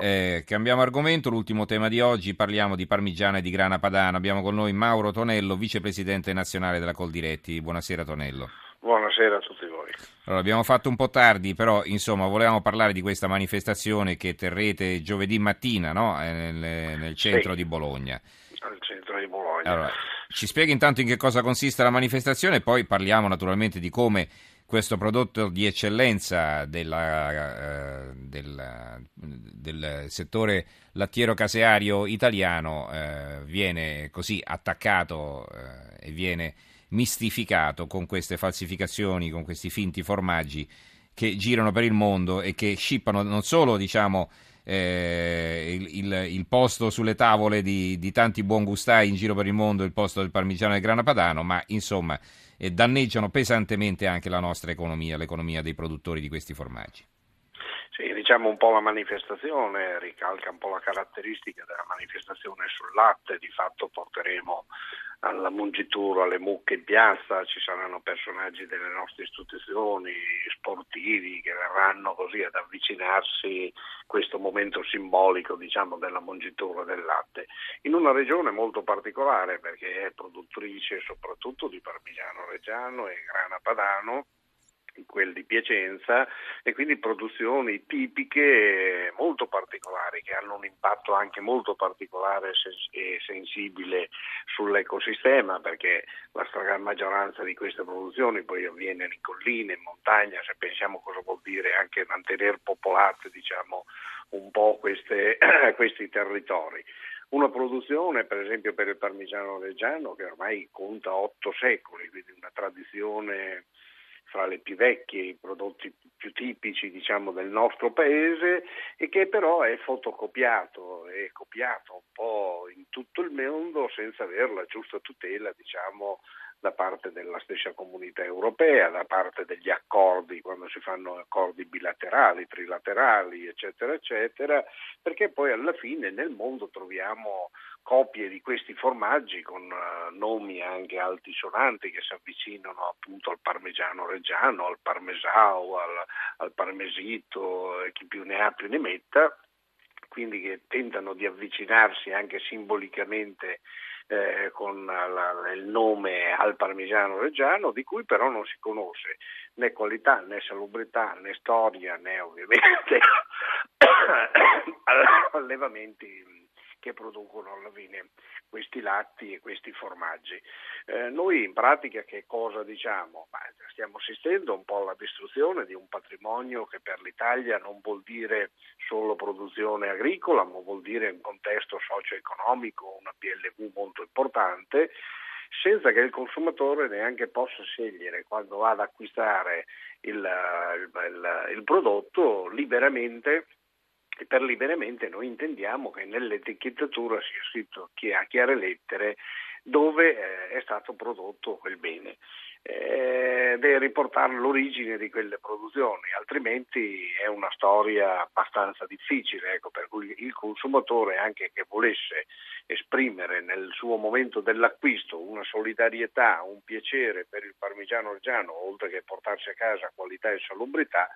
Eh, cambiamo argomento, l'ultimo tema di oggi, parliamo di parmigiana e di grana padano. Abbiamo con noi Mauro Tonello, vicepresidente nazionale della Coldiretti. Buonasera Tonello. Buonasera a tutti voi. Allora, abbiamo fatto un po' tardi, però insomma volevamo parlare di questa manifestazione che terrete giovedì mattina no? Eh, nel, nel, centro sì. di Bologna. Al centro di Bologna. Allora, ci spieghi intanto in che cosa consiste la manifestazione e poi parliamo naturalmente di come questo prodotto di eccellenza della, uh, del, del, settore lattiero-caseario italiano uh, viene così attaccato uh, e viene mistificato con queste falsificazioni, con questi finti formaggi che girano per il mondo e che scippano non solo diciamo, eh, il, il, il, posto sulle tavole di, di tanti buon gustai in giro per il mondo, il posto del parmigiano e del grana padano, ma insomma e danneggiano pesantemente anche la nostra economia, l'economia dei produttori di questi formaggi. Diciamo un po' la manifestazione ricalca un po' la caratteristica della manifestazione sul latte, di fatto porteremo alla mungitura, alle mucche in piazza, ci saranno personaggi delle nostre istituzioni sportivi che verranno così ad avvicinarsi a questo momento simbolico diciamo, della mungitura del latte, in una regione molto particolare perché è produttrice soprattutto di parmigiano reggiano e grana padano quelle di Piacenza e quindi produzioni tipiche molto particolari che hanno un impatto anche molto particolare e sensibile sull'ecosistema perché la stragrande maggioranza di queste produzioni poi avviene in colline, in montagna, se pensiamo cosa vuol dire anche mantenere popolate diciamo, un po' queste, questi territori. Una produzione, per esempio, per il parmigiano reggiano che ormai conta otto secoli, quindi una tradizione fra le più vecchie, i prodotti più tipici diciamo, del nostro paese e che però è fotocopiato e copiato un po' in tutto il mondo senza avere la giusta tutela diciamo, da parte della stessa comunità europea, da parte degli accordi, quando si fanno accordi bilaterali, trilaterali, eccetera, eccetera, perché poi alla fine nel mondo troviamo copie di questi formaggi con uh, nomi anche altisonanti che si avvicinano appunto al parmigiano reggiano, al parmesao, al, al parmesito e chi più ne ha più ne metta, quindi che tentano di avvicinarsi anche simbolicamente eh, con la, il nome al parmigiano reggiano, di cui però non si conosce né qualità, né salubrità, né storia, né ovviamente allevamenti che producono alla fine questi latti e questi formaggi. Eh, noi in pratica che cosa diciamo? Beh, stiamo assistendo un po' alla distruzione di un patrimonio che per l'Italia non vuol dire solo produzione agricola, ma vuol dire un contesto socio-economico, una PLV molto importante senza che il consumatore neanche possa scegliere quando va ad acquistare il, il, il, il prodotto liberamente e per liberamente noi intendiamo che nell'etichettatura sia scritto a chiare lettere dove eh, è stato prodotto quel bene. Eh, deve riportare l'origine di quelle produzioni, altrimenti è una storia abbastanza difficile, ecco, per cui il consumatore anche che volesse esprimere nel suo momento dell'acquisto una solidarietà, un piacere per il parmigiano reggiano, oltre che portarsi a casa qualità e salubrità,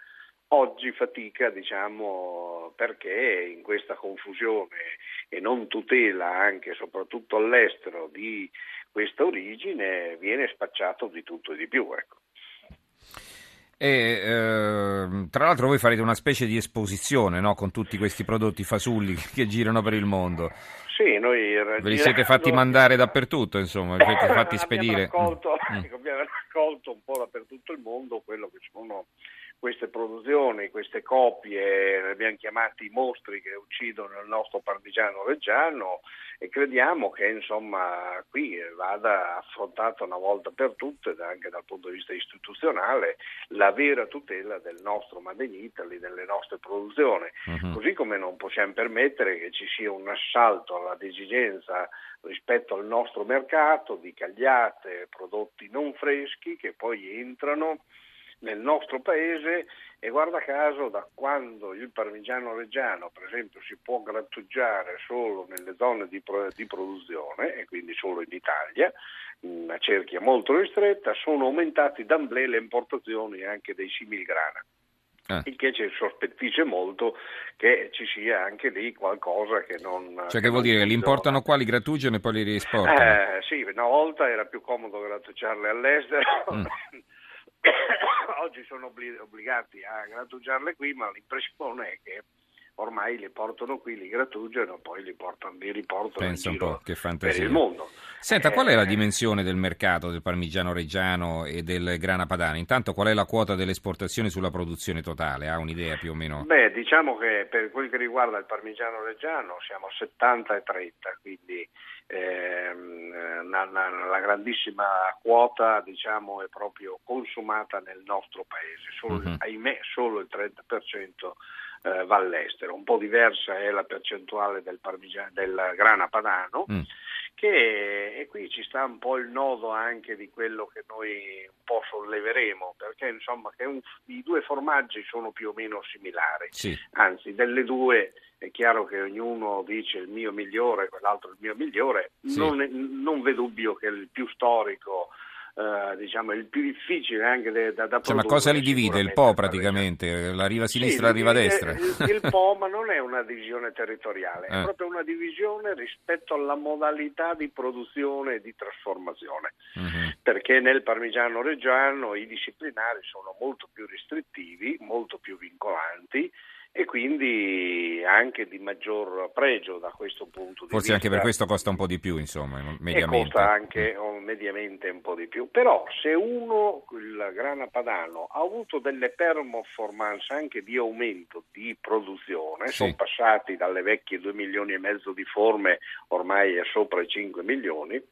oggi fatica diciamo, perché in questa confusione e non tutela anche e soprattutto all'estero di questa origine viene spacciato di tutto e di più. Ecco. E, eh, tra l'altro voi farete una specie di esposizione no? con tutti questi prodotti fasulli che girano per il mondo. Sì, noi ve li siete fatti mandare dappertutto, insomma, vi siete fatti spedire. Abbiamo raccolto, mm. abbiamo raccolto un po' dappertutto il mondo quello che sono queste produzioni, queste copie, le abbiamo chiamati i mostri che uccidono il nostro partigiano reggiano e crediamo che insomma qui vada affrontata una volta per tutte, anche dal punto di vista istituzionale, la vera tutela del nostro Made in Italy, delle nostre produzioni, uh-huh. così come non possiamo permettere che ci sia un assalto alla desigenza rispetto al nostro mercato di cagliate, prodotti non freschi che poi entrano nel nostro paese e guarda caso da quando il parmigiano reggiano per esempio si può grattugiare solo nelle zone di, di produzione e quindi solo in Italia, una cerchia molto ristretta, sono aumentati d'amblè le importazioni anche dei similgrana. Eh. il che ci sospettisce molto che ci sia anche lì qualcosa che non... Cioè che, che vuol dire che li importano qua, li grattugiano e poi li riesportano? Eh, sì, una volta era più comodo grattugiarli all'estero, mm. oggi sono obbligati a grattugiarle qui, ma l'impressione è che ormai li portano qui, li grattugiano poi li, portano, li riportano Pensa in giro per il mondo. Senta, eh, qual è la dimensione del mercato del parmigiano reggiano e del grana padano? Intanto qual è la quota delle esportazioni sulla produzione totale? Ha un'idea più o meno? Beh, diciamo che per quel che riguarda il parmigiano reggiano siamo a 70 e 30, quindi ehm, la, la, la, grandissima quota diciamo, è proprio consumata nel nostro paese, solo, uh-huh. ahimè solo il 30% eh, va all'estero. Un po' diversa è la percentuale del, del grana padano. Mm. Che, e qui ci sta un po' il nodo anche di quello che noi un po' solleveremo, perché insomma un, i due formaggi sono più o meno similari, sì. anzi delle due è chiaro che ognuno dice il mio migliore, quell'altro il mio migliore, sì. non, non v'è dubbio che il più storico Uh, diciamo, il più difficile anche da, da cioè, Ma cosa li divide? Il Po praticamente? La riva sinistra e sì, la riva destra? Il, il Po, ma non è una divisione territoriale, eh. è proprio una divisione rispetto alla modalità di produzione e di trasformazione. Uh-huh. Perché nel parmigiano reggiano i disciplinari sono molto più restrittivi, molto più vincolanti e quindi anche di maggior pregio da questo punto di Forse vista. Forse anche per questo costa un po' di più, insomma, mediamente. E costa anche mediamente un po' di più. Però se uno, il grana padano, ha avuto delle performance anche di aumento di produzione, sì. sono passati dalle vecchie 2 milioni e mezzo di forme ormai a sopra i 5 milioni,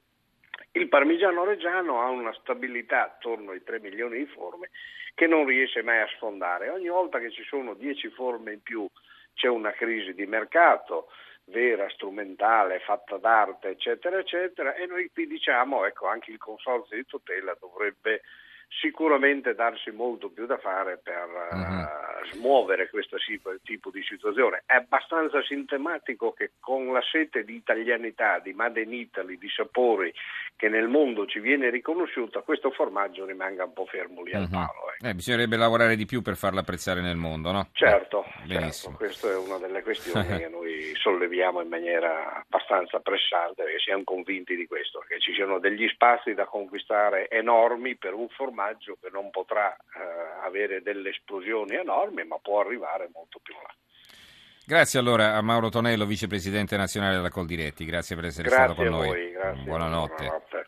il parmigiano reggiano ha una stabilità attorno ai 3 milioni di forme che non riesce mai a sfondare. Ogni volta che ci sono 10 forme in più c'è una crisi di mercato vera, strumentale, fatta d'arte, eccetera, eccetera, e noi qui diciamo, ecco, anche il consorzio di tutela dovrebbe sicuramente darsi molto più da fare per uh-huh. uh, smuovere questo tipo di situazione. È abbastanza sintomatico che con la sete di italianità, di Made in Italy, di sapori che nel mondo ci viene riconosciuta, questo formaggio rimanga un po' fermo lì uh-huh. al mhm. palo. Ecco. Eh, bisognerebbe lavorare di più per farlo apprezzare nel mondo, no? Certo, eh, certo, questa è una delle questioni che noi solleviamo in maniera abbastanza pressante perché siamo convinti di questo, che ci siano degli spazi da conquistare enormi per un formaggio formaggio che non potrà eh, avere delle esplosioni enormi, ma può arrivare molto più là. Grazie allora a Mauro Tonello, vicepresidente nazionale della Coldiretti, grazie per essere grazie stato con noi. Voi, Buonanotte. buonanotte.